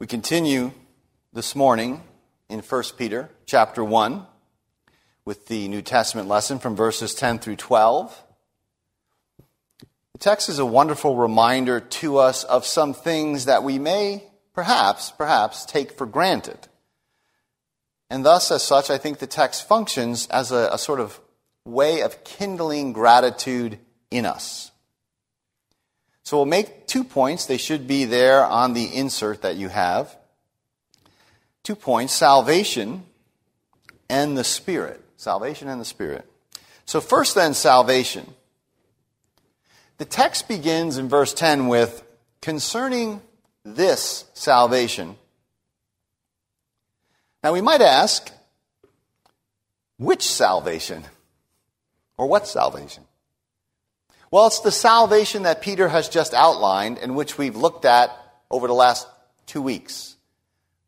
We continue this morning in 1 Peter chapter 1 with the New Testament lesson from verses 10 through 12. The text is a wonderful reminder to us of some things that we may perhaps, perhaps take for granted. And thus, as such, I think the text functions as a, a sort of way of kindling gratitude in us. So we'll make two points. They should be there on the insert that you have. Two points salvation and the Spirit. Salvation and the Spirit. So, first, then, salvation. The text begins in verse 10 with concerning this salvation. Now, we might ask, which salvation? Or what salvation? Well, it's the salvation that Peter has just outlined and which we've looked at over the last two weeks.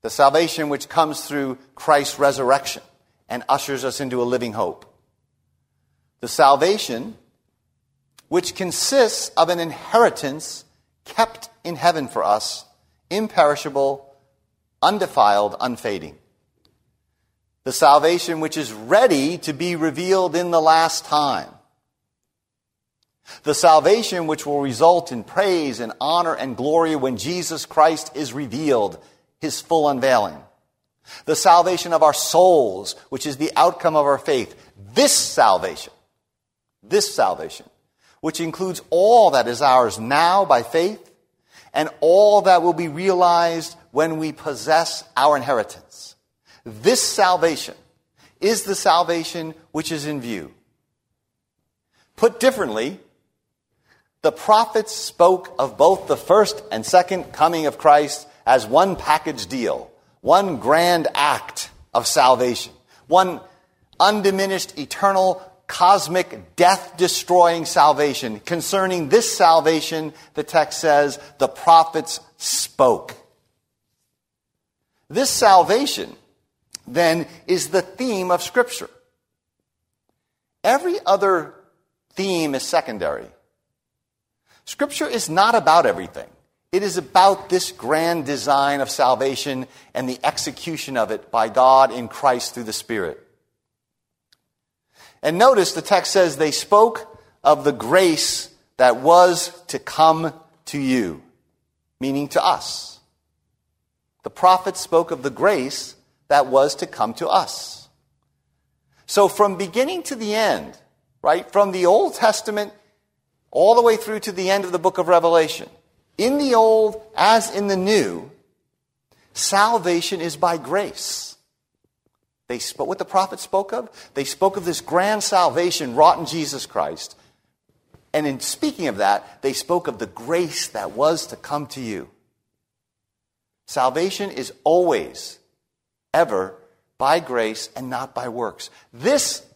The salvation which comes through Christ's resurrection and ushers us into a living hope. The salvation which consists of an inheritance kept in heaven for us, imperishable, undefiled, unfading. The salvation which is ready to be revealed in the last time. The salvation which will result in praise and honor and glory when Jesus Christ is revealed, his full unveiling. The salvation of our souls, which is the outcome of our faith. This salvation, this salvation, which includes all that is ours now by faith and all that will be realized when we possess our inheritance. This salvation is the salvation which is in view. Put differently, the prophets spoke of both the first and second coming of Christ as one package deal, one grand act of salvation, one undiminished, eternal, cosmic, death destroying salvation. Concerning this salvation, the text says, the prophets spoke. This salvation, then, is the theme of Scripture. Every other theme is secondary. Scripture is not about everything. It is about this grand design of salvation and the execution of it by God in Christ through the Spirit. And notice the text says they spoke of the grace that was to come to you, meaning to us. The prophets spoke of the grace that was to come to us. So from beginning to the end, right, from the Old Testament all the way through to the end of the book of Revelation. In the Old as in the New, salvation is by grace. They spoke what the prophet spoke of. They spoke of this grand salvation wrought in Jesus Christ. And in speaking of that, they spoke of the grace that was to come to you. Salvation is always, ever, by grace and not by works. This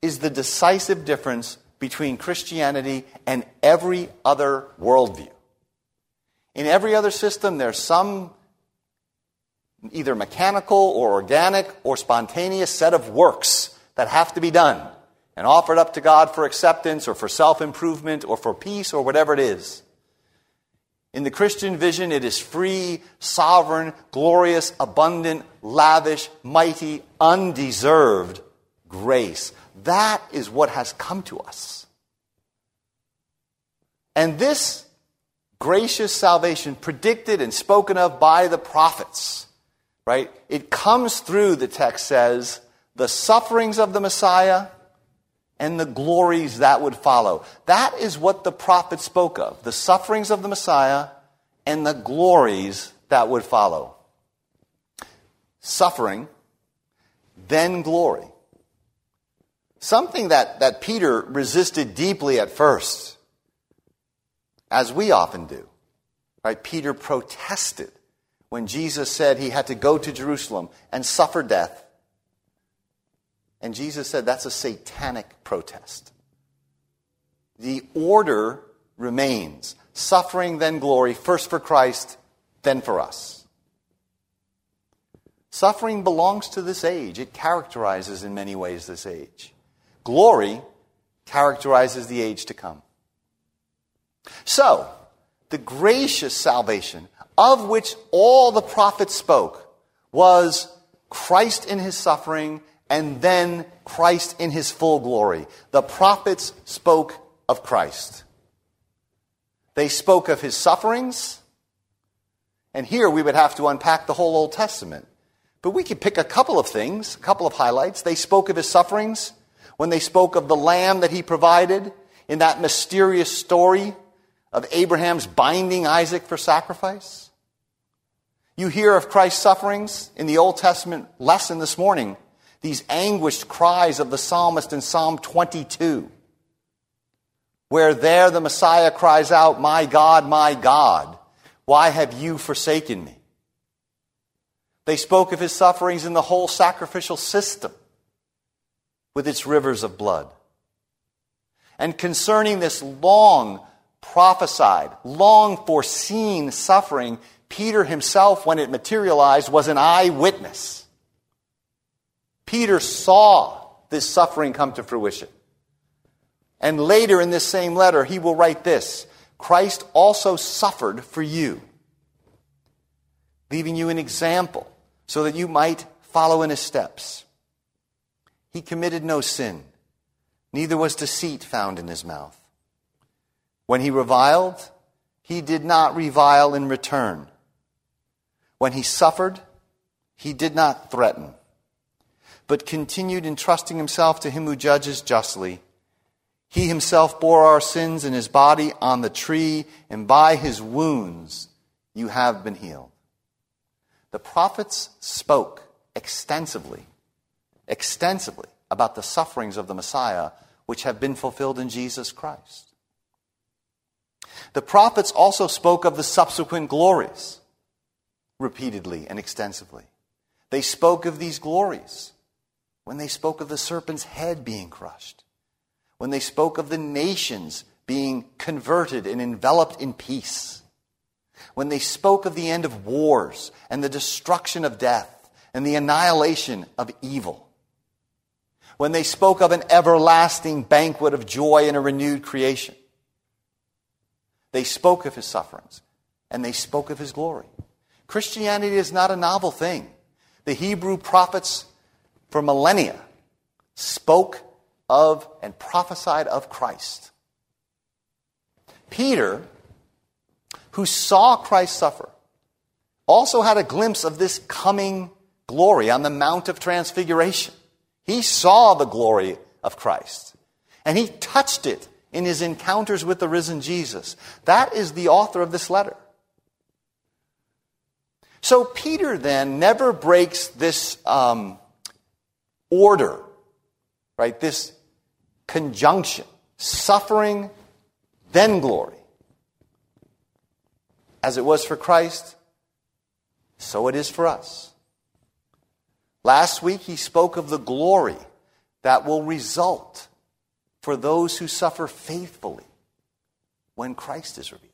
is the decisive difference between Christianity and every other worldview. In every other system, there's some either mechanical or organic or spontaneous set of works that have to be done and offered up to God for acceptance or for self improvement or for peace or whatever it is. In the Christian vision, it is free, sovereign, glorious, abundant, lavish, mighty, undeserved grace. That is what has come to us. And this gracious salvation, predicted and spoken of by the prophets, right? It comes through, the text says, the sufferings of the Messiah and the glories that would follow. That is what the prophets spoke of the sufferings of the Messiah and the glories that would follow. Suffering, then glory. Something that, that Peter resisted deeply at first, as we often do. Right? Peter protested when Jesus said he had to go to Jerusalem and suffer death. And Jesus said that's a satanic protest. The order remains suffering, then glory, first for Christ, then for us. Suffering belongs to this age. It characterizes in many ways this age. Glory characterizes the age to come. So, the gracious salvation of which all the prophets spoke, was Christ in his suffering and then Christ in his full glory. The prophets spoke of Christ. They spoke of his sufferings, and here we would have to unpack the whole Old Testament. But we could pick a couple of things, a couple of highlights. They spoke of his sufferings when they spoke of the lamb that he provided in that mysterious story of Abraham's binding Isaac for sacrifice. You hear of Christ's sufferings in the Old Testament lesson this morning, these anguished cries of the psalmist in Psalm 22, where there the Messiah cries out, My God, my God, why have you forsaken me? They spoke of his sufferings in the whole sacrificial system with its rivers of blood. And concerning this long prophesied, long foreseen suffering, Peter himself, when it materialized, was an eyewitness. Peter saw this suffering come to fruition. And later in this same letter, he will write this Christ also suffered for you, leaving you an example so that you might follow in his steps. He committed no sin, neither was deceit found in his mouth. When he reviled, he did not revile in return. When he suffered, he did not threaten, but continued entrusting himself to him who judges justly. He himself bore our sins in his body on the tree, and by his wounds you have been healed. The prophets spoke extensively, extensively about the sufferings of the Messiah, which have been fulfilled in Jesus Christ. The prophets also spoke of the subsequent glories repeatedly and extensively. They spoke of these glories when they spoke of the serpent's head being crushed, when they spoke of the nations being converted and enveloped in peace, when they spoke of the end of wars and the destruction of death and the annihilation of evil, when they spoke of an everlasting banquet of joy and a renewed creation they spoke of his sufferings and they spoke of his glory. Christianity is not a novel thing. The Hebrew prophets for millennia spoke of and prophesied of Christ. Peter, who saw Christ suffer, also had a glimpse of this coming glory on the Mount of Transfiguration. He saw the glory of Christ and he touched it in his encounters with the risen Jesus. That is the author of this letter. So Peter then never breaks this um, order, right? This conjunction suffering, then glory. As it was for Christ, so it is for us. Last week he spoke of the glory that will result for those who suffer faithfully when Christ is revealed.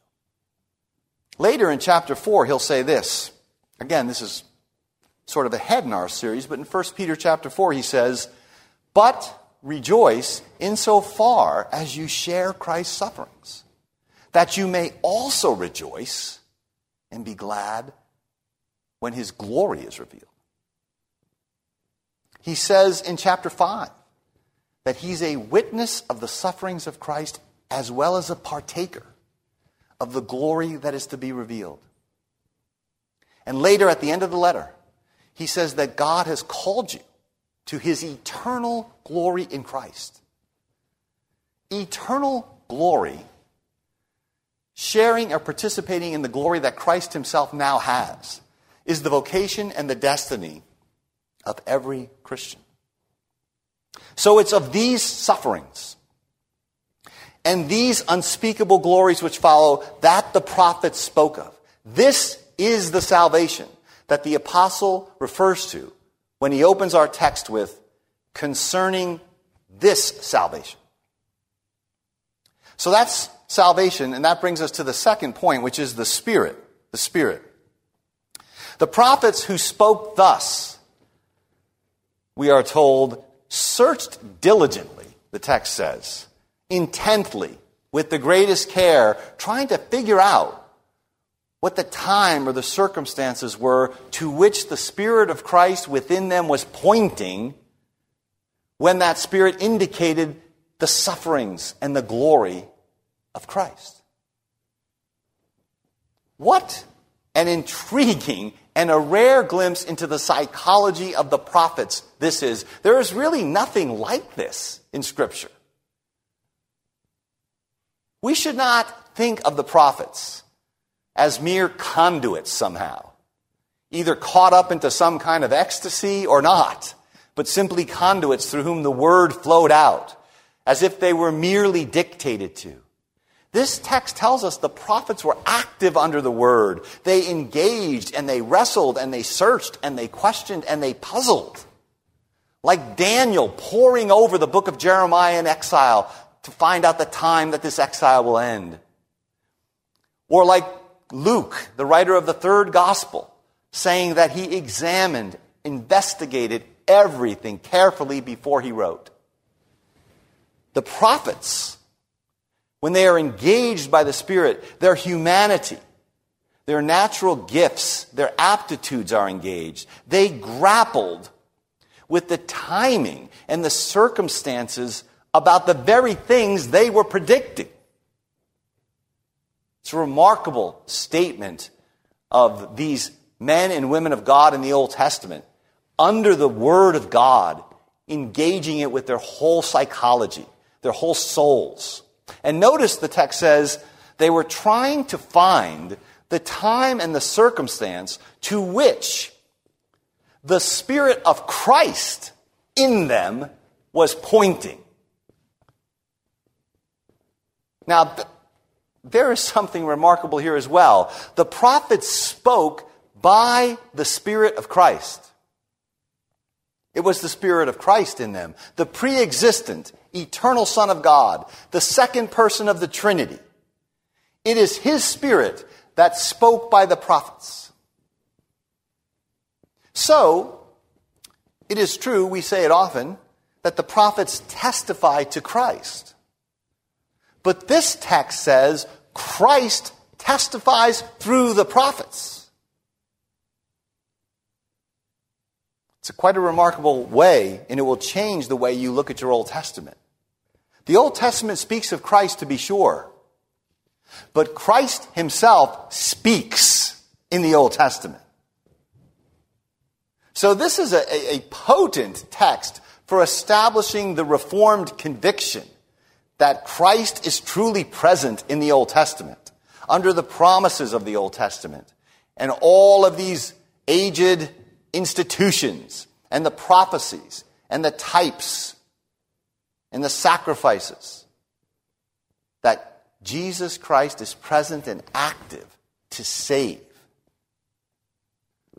Later in chapter 4, he'll say this. Again, this is sort of ahead in our series, but in 1 Peter chapter 4, he says, But rejoice insofar as you share Christ's sufferings, that you may also rejoice and be glad when his glory is revealed. He says in chapter 5, that he's a witness of the sufferings of Christ as well as a partaker of the glory that is to be revealed. And later at the end of the letter, he says that God has called you to his eternal glory in Christ. Eternal glory, sharing or participating in the glory that Christ himself now has, is the vocation and the destiny of every Christian. So it's of these sufferings and these unspeakable glories which follow that the prophets spoke of. This is the salvation that the apostle refers to when he opens our text with concerning this salvation. So that's salvation, and that brings us to the second point, which is the Spirit. The Spirit. The prophets who spoke thus, we are told, searched diligently, the text says, intently, with the greatest care, trying to figure out what the time or the circumstances were to which the Spirit of Christ within them was pointing when that Spirit indicated the sufferings and the glory of Christ. What an intriguing and a rare glimpse into the psychology of the prophets this is. There is really nothing like this in Scripture. We should not think of the prophets as mere conduits somehow, either caught up into some kind of ecstasy or not, but simply conduits through whom the word flowed out, as if they were merely dictated to. This text tells us the prophets were active under the word. They engaged and they wrestled and they searched and they questioned and they puzzled. Like Daniel poring over the book of Jeremiah in exile to find out the time that this exile will end. Or like Luke, the writer of the third gospel, saying that he examined, investigated everything carefully before he wrote. The prophets when they are engaged by the Spirit, their humanity, their natural gifts, their aptitudes are engaged. They grappled with the timing and the circumstances about the very things they were predicting. It's a remarkable statement of these men and women of God in the Old Testament under the Word of God, engaging it with their whole psychology, their whole souls. And notice the text says they were trying to find the time and the circumstance to which the Spirit of Christ in them was pointing. Now, th- there is something remarkable here as well. The prophets spoke by the Spirit of Christ. It was the Spirit of Christ in them, the pre existent, eternal Son of God, the second person of the Trinity. It is His Spirit that spoke by the prophets. So, it is true, we say it often, that the prophets testify to Christ. But this text says Christ testifies through the prophets. It's quite a remarkable way, and it will change the way you look at your Old Testament. The Old Testament speaks of Christ to be sure, but Christ himself speaks in the Old Testament. So this is a, a potent text for establishing the Reformed conviction that Christ is truly present in the Old Testament, under the promises of the Old Testament, and all of these aged institutions and the prophecies and the types and the sacrifices that Jesus Christ is present and active to save.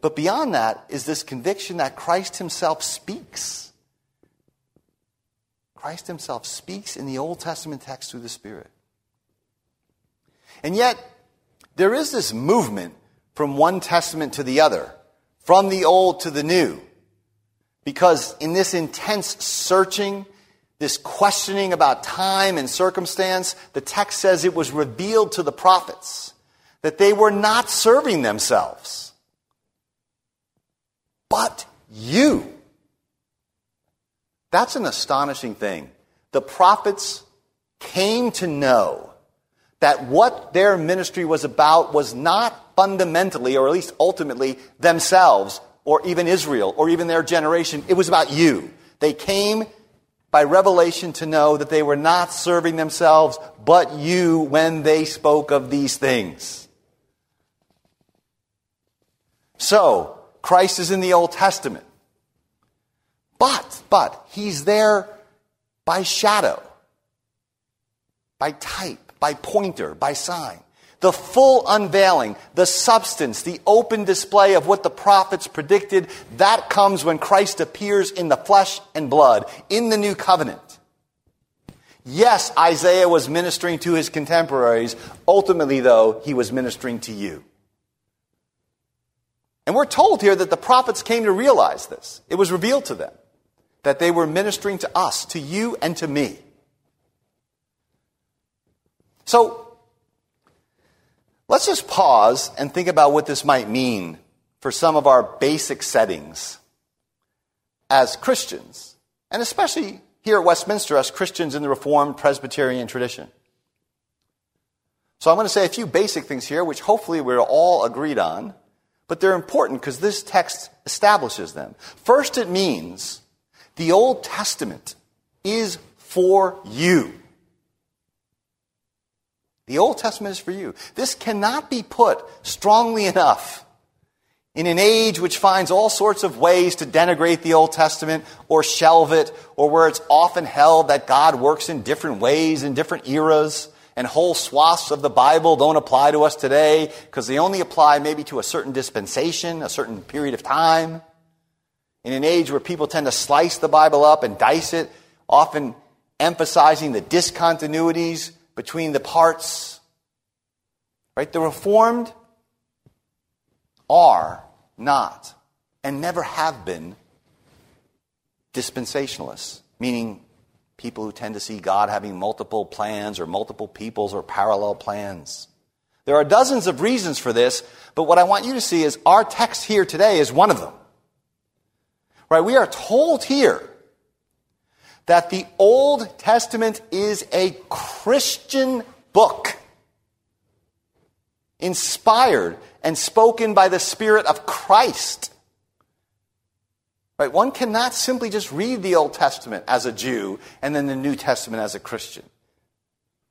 But beyond that is this conviction that Christ himself speaks. Christ himself speaks in the Old Testament text through the Spirit. And yet, there is this movement from one testament to the other, from the Old to the New. Because in this intense searching this questioning about time and circumstance, the text says it was revealed to the prophets that they were not serving themselves, but you. That's an astonishing thing. The prophets came to know that what their ministry was about was not fundamentally, or at least ultimately, themselves, or even Israel, or even their generation. It was about you. They came by revelation to know that they were not serving themselves, but you when they spoke of these things. So, Christ is in the Old Testament. But, but, he's there by shadow, by type, by pointer, by sign the full unveiling, the substance, the open display of what the prophets predicted, that comes when Christ appears in the flesh and blood, in the new covenant. Yes, Isaiah was ministering to his contemporaries. Ultimately, though, he was ministering to you. And we're told here that the prophets came to realize this. It was revealed to them that they were ministering to us, to you, and to me. So, Let's just pause and think about what this might mean for some of our basic settings as Christians, and especially here at Westminster as Christians in the Reformed Presbyterian tradition. So I'm going to say a few basic things here, which hopefully we're all agreed on, but they're important because this text establishes them. First, it means the Old Testament is for you. The Old Testament is for you. This cannot be put strongly enough. In an age which finds all sorts of ways to denigrate the Old Testament or shelve it, or where it's often held that God works in different ways in different eras, and whole swaths of the Bible don't apply to us today because they only apply maybe to a certain dispensation, a certain period of time. In an age where people tend to slice the Bible up and dice it, often emphasizing the discontinuities between the parts. Right? The Reformed are not and never have been dispensationalists, meaning people who tend to see God having multiple plans or multiple peoples or parallel plans. There are dozens of reasons for this, but what I want you to see is our text here today is one of them. Right? We are told here that the Old Testament is a Christian book, inspired and spoken by the Spirit of Christ. Right? One cannot simply just read the Old Testament as a Jew and then the New Testament as a Christian.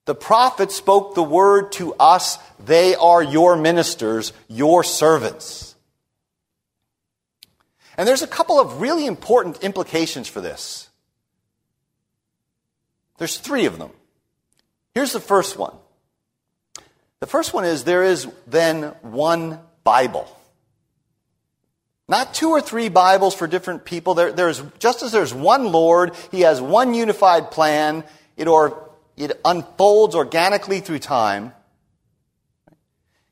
The prophets spoke the word to us. They are your ministers, your servants. And there's a couple of really important implications for this. There's three of them. Here's the first one. The first one is there is then one Bible. Not two or three Bibles for different people. There, there's, just as there's one Lord, He has one unified plan. It, or, it unfolds organically through time.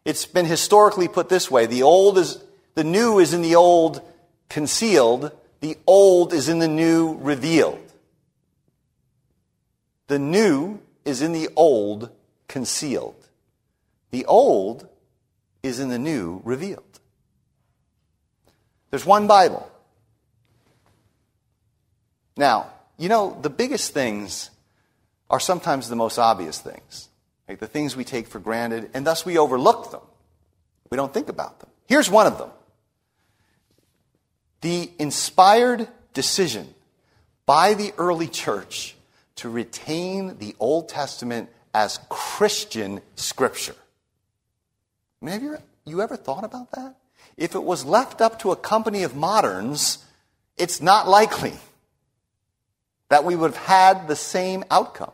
It's been historically put this way. The old is, the new is in the old concealed. The old is in the new revealed. The new is in the old concealed. The old is in the new revealed. There's one Bible. Now, you know, the biggest things are sometimes the most obvious things, like the things we take for granted, and thus we overlook them. We don't think about them. Here's one of them the inspired decision by the early church to retain the Old Testament as Christian scripture. I mean, have you, you ever thought about that? If it was left up to a company of moderns, it's not likely that we would have had the same outcome.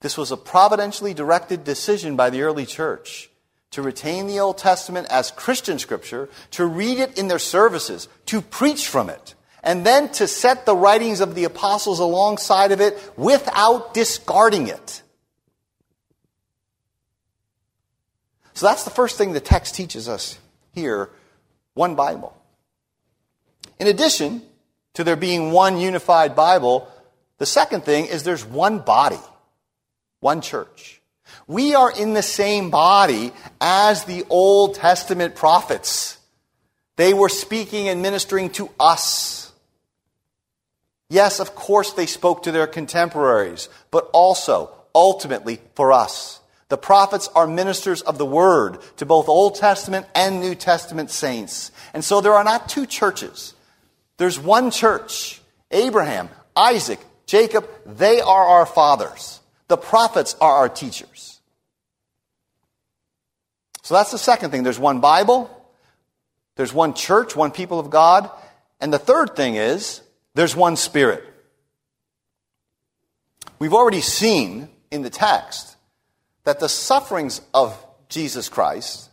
This was a providentially directed decision by the early church to retain the Old Testament as Christian scripture, to read it in their services, to preach from it, and then to set the writings of the apostles alongside of it without discarding it. So that's the first thing the text teaches us here one Bible. In addition to there being one unified Bible, the second thing is there's one body, one church. We are in the same body as the Old Testament prophets. They were speaking and ministering to us. Yes, of course they spoke to their contemporaries, but also, ultimately, for us. The prophets are ministers of the word to both Old Testament and New Testament saints. And so there are not two churches. There's one church. Abraham, Isaac, Jacob, they are our fathers. The prophets are our teachers. So that's the second thing. There's one Bible. There's one church, one people of God. And the third thing is there's one Spirit. We've already seen in the text that the sufferings of Jesus Christ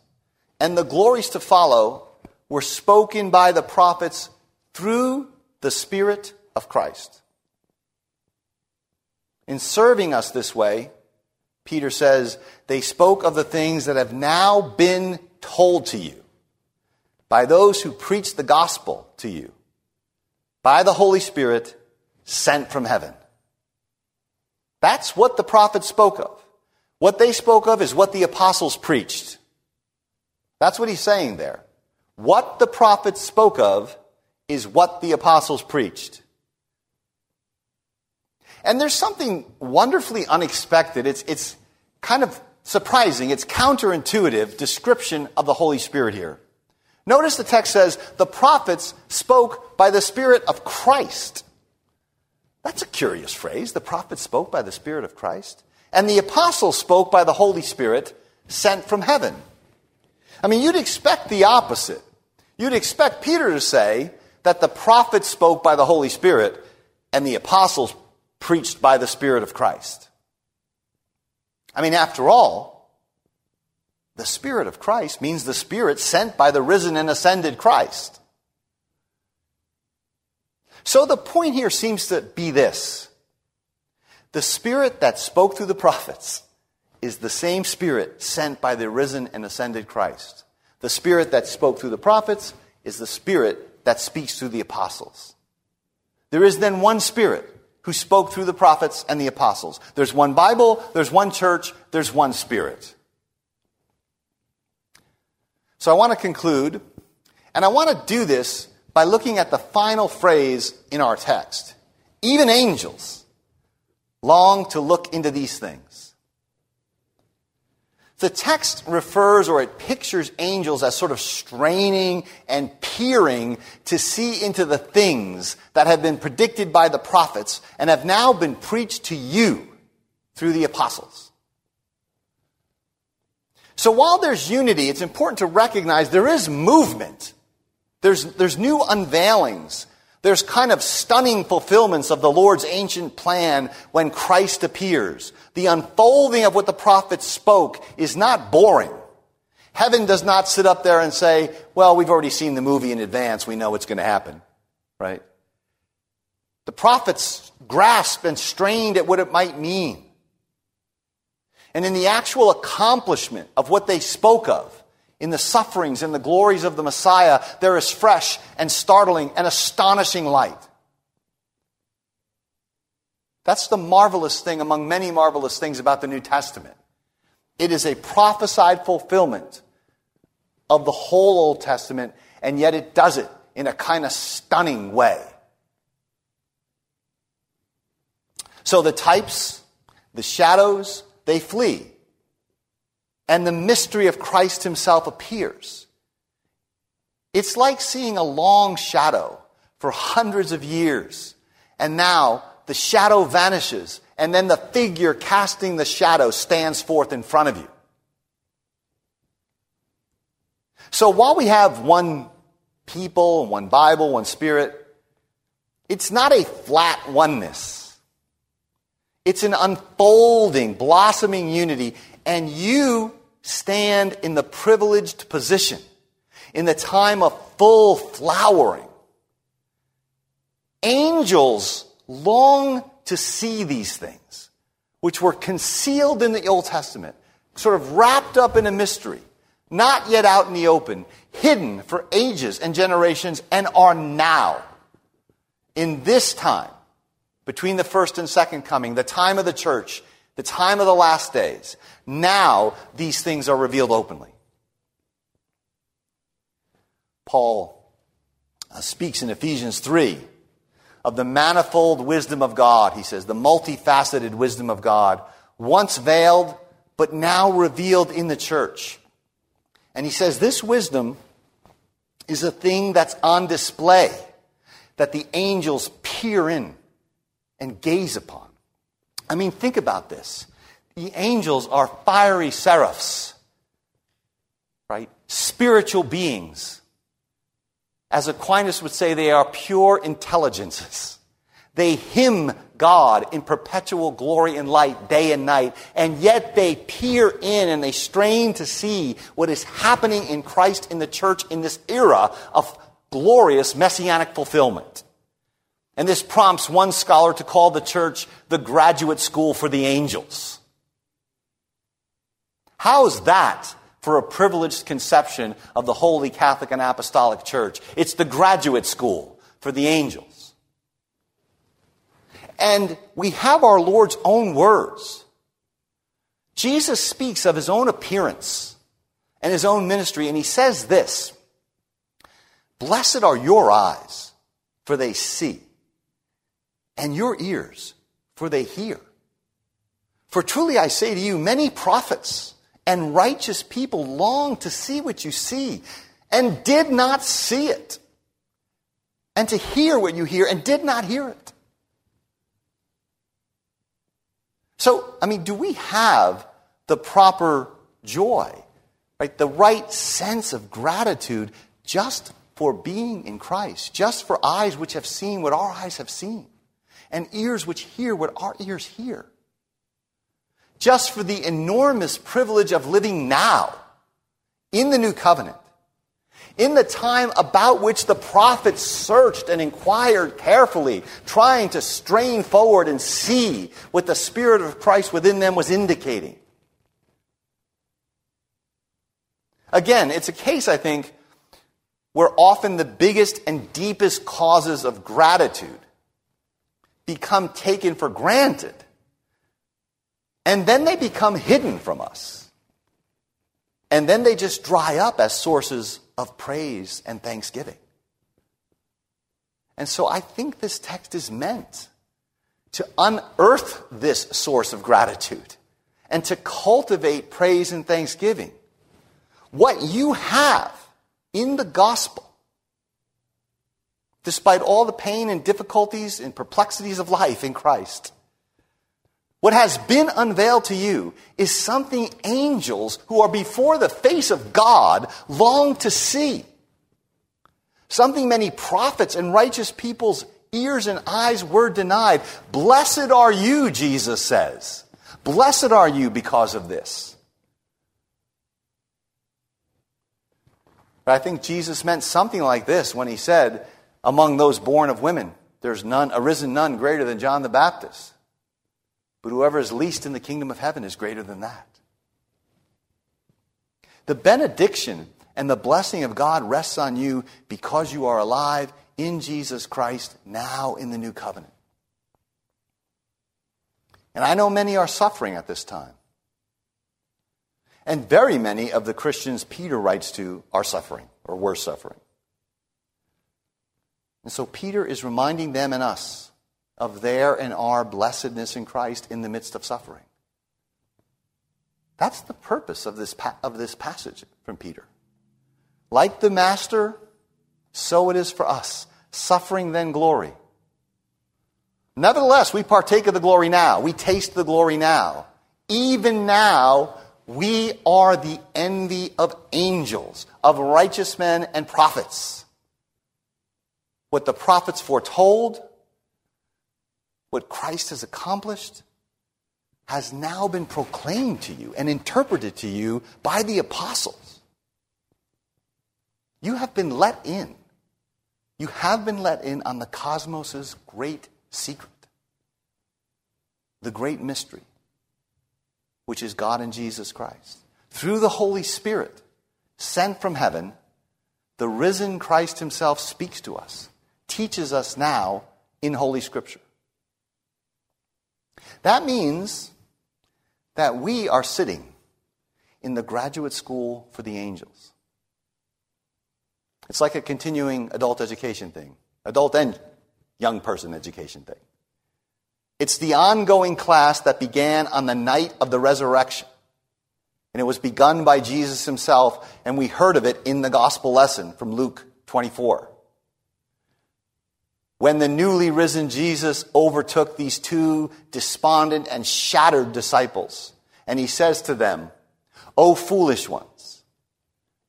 and the glories to follow were spoken by the prophets through the Spirit of Christ. In serving us this way, Peter says, they spoke of the things that have now been told to you by those who preach the gospel to you by the Holy Spirit sent from heaven. That's what the prophets spoke of. What they spoke of is what the apostles preached. That's what he's saying there. What the prophets spoke of is what the apostles preached. And there's something wonderfully unexpected. It's, it's kind of surprising. It's counterintuitive description of the Holy Spirit here. Notice the text says, the prophets spoke by the Spirit of Christ. That's a curious phrase. The prophets spoke by the Spirit of Christ. And the apostles spoke by the Holy Spirit sent from heaven. I mean, you'd expect the opposite. You'd expect Peter to say that the prophets spoke by the Holy Spirit and the apostles preached by the Spirit of Christ. I mean, after all, the Spirit of Christ means the Spirit sent by the risen and ascended Christ. So the point here seems to be this the Spirit that spoke through the prophets is the same Spirit sent by the risen and ascended Christ. The Spirit that spoke through the prophets is the Spirit that speaks through the apostles. There is then one Spirit who spoke through the prophets and the apostles. There's one Bible, there's one church, there's one Spirit. So I want to conclude, and I want to do this by looking at the final phrase in our text. Even angels long to look into these things. The text refers or it pictures angels as sort of straining and peering to see into the things that have been predicted by the prophets and have now been preached to you through the apostles. So while there's unity, it's important to recognize there is movement. There's, there's new unveilings. There's kind of stunning fulfillments of the Lord's ancient plan when Christ appears. The unfolding of what the prophets spoke is not boring. Heaven does not sit up there and say, well, we've already seen the movie in advance. We know what's going to happen. Right? The prophets grasped and strained at what it might mean. And in the actual accomplishment of what they spoke of, in the sufferings and the glories of the Messiah, there is fresh and startling and astonishing light. That's the marvelous thing among many marvelous things about the New Testament. It is a prophesied fulfillment of the whole Old Testament, and yet it does it in a kind of stunning way. So the types, the shadows, they flee. And the mystery of Christ himself appears. It's like seeing a long shadow for hundreds of years, and now the shadow vanishes, and then the figure casting the shadow stands forth in front of you. So while we have one people, one Bible, one Spirit, it's not a flat oneness. It's an unfolding, blossoming unity, and you stand in the privileged position in the time of full flowering. Angels long to see these things, which were concealed in the Old Testament, sort of wrapped up in a mystery, not yet out in the open, hidden for ages and generations, and are now, in this time, between the first and second coming, the time of the church, the time of the last days. Now, these things are revealed openly. Paul uh, speaks in Ephesians 3 of the manifold wisdom of God, he says, the multifaceted wisdom of God, once veiled, but now revealed in the church. And he says this wisdom is a thing that's on display, that the angels peer in and gaze upon. I mean, think about this. The angels are fiery seraphs, right? Spiritual beings as Aquinas would say, they are pure intelligences. They hymn God in perpetual glory and light day and night, and yet they peer in and they strain to see what is happening in Christ in the church in this era of glorious messianic fulfillment. And this prompts one scholar to call the church the graduate school for the angels. How is that for a privileged conception of the Holy Catholic and Apostolic Church. It's the graduate school for the angels. And we have our Lord's own words Jesus speaks of his own appearance and his own ministry, and he says this Blessed are your eyes, for they see, and your ears, for they hear. For truly I say to you, many prophets and righteous people long to see what you see and did not see it, and to hear what you hear and did not hear it. So, I mean, do we have the proper joy, right? The right sense of gratitude just for being in Christ, just for eyes which have seen what our eyes have seen, and ears which hear what our ears hear just for the enormous privilege of living now in the new covenant, in the time about which the prophets searched and inquired carefully, trying to strain forward and see what the Spirit of Christ within them was indicating. Again, it's a case, I think, where often the biggest and deepest causes of gratitude become taken for granted and then they become hidden from us. And then they just dry up as sources of praise and thanksgiving. And so I think this text is meant to unearth this source of gratitude and to cultivate praise and thanksgiving. What you have in the gospel, despite all the pain and difficulties and perplexities of life in Christ, what has been unveiled to you is something angels who are before the face of God long to see. Something many prophets and righteous people's ears and eyes were denied. Blessed are you, Jesus says. Blessed are you because of this. But I think Jesus meant something like this when he said, Among those born of women, there's none, arisen none greater than John the Baptist. But whoever is least in the kingdom of heaven is greater than that. The benediction and the blessing of God rests on you because you are alive in Jesus Christ now in the new covenant. And I know many are suffering at this time. And very many of the Christians Peter writes to are suffering or were suffering. And so Peter is reminding them and us of their and our blessedness in Christ in the midst of suffering. That's the purpose of this, pa- of this passage from Peter. Like the Master, so it is for us. Suffering, then glory. Nevertheless, we partake of the glory now. We taste the glory now. Even now, we are the envy of angels, of righteous men and prophets. What the prophets foretold what Christ has accomplished has now been proclaimed to you and interpreted to you by the apostles. You have been let in. You have been let in on the cosmos's great secret, the great mystery, which is God and Jesus Christ. Through the Holy Spirit sent from heaven, the risen Christ himself speaks to us, teaches us now in Holy Scripture. That means that we are sitting in the graduate school for the angels. It's like a continuing adult education thing, adult and young person education thing. It's the ongoing class that began on the night of the resurrection. And it was begun by Jesus himself, and we heard of it in the gospel lesson from Luke 24 when the newly risen Jesus overtook these two despondent and shattered disciples. And he says to them, O foolish ones,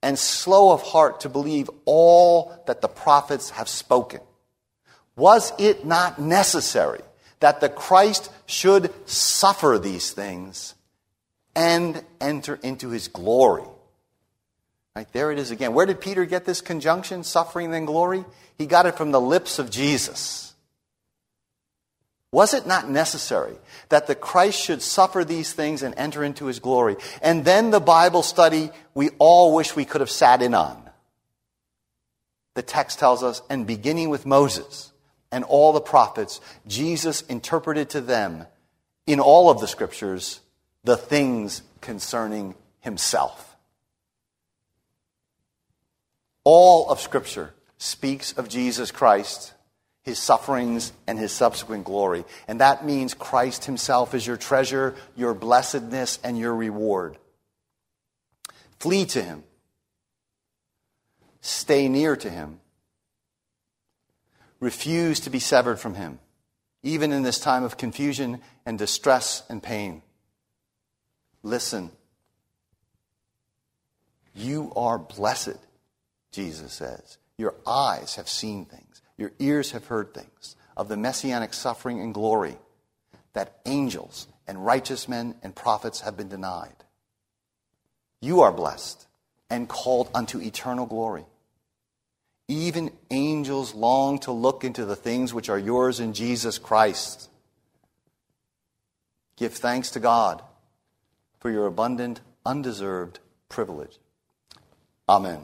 and slow of heart to believe all that the prophets have spoken. Was it not necessary that the Christ should suffer these things and enter into his glory? Right, there it is again. Where did Peter get this conjunction, suffering then glory? He got it from the lips of Jesus. Was it not necessary that the Christ should suffer these things and enter into his glory? And then the Bible study we all wish we could have sat in on. The text tells us, and beginning with Moses and all the prophets, Jesus interpreted to them in all of the scriptures the things concerning himself. All of Scripture speaks of Jesus Christ, his sufferings, and his subsequent glory. And that means Christ himself is your treasure, your blessedness, and your reward. Flee to him. Stay near to him. Refuse to be severed from him, even in this time of confusion and distress and pain. Listen. You are blessed, Jesus says. Your eyes have seen things, your ears have heard things of the messianic suffering and glory that angels and righteous men and prophets have been denied. You are blessed and called unto eternal glory. Even angels long to look into the things which are yours in Jesus Christ. Give thanks to God for your abundant, undeserved privilege. Amen.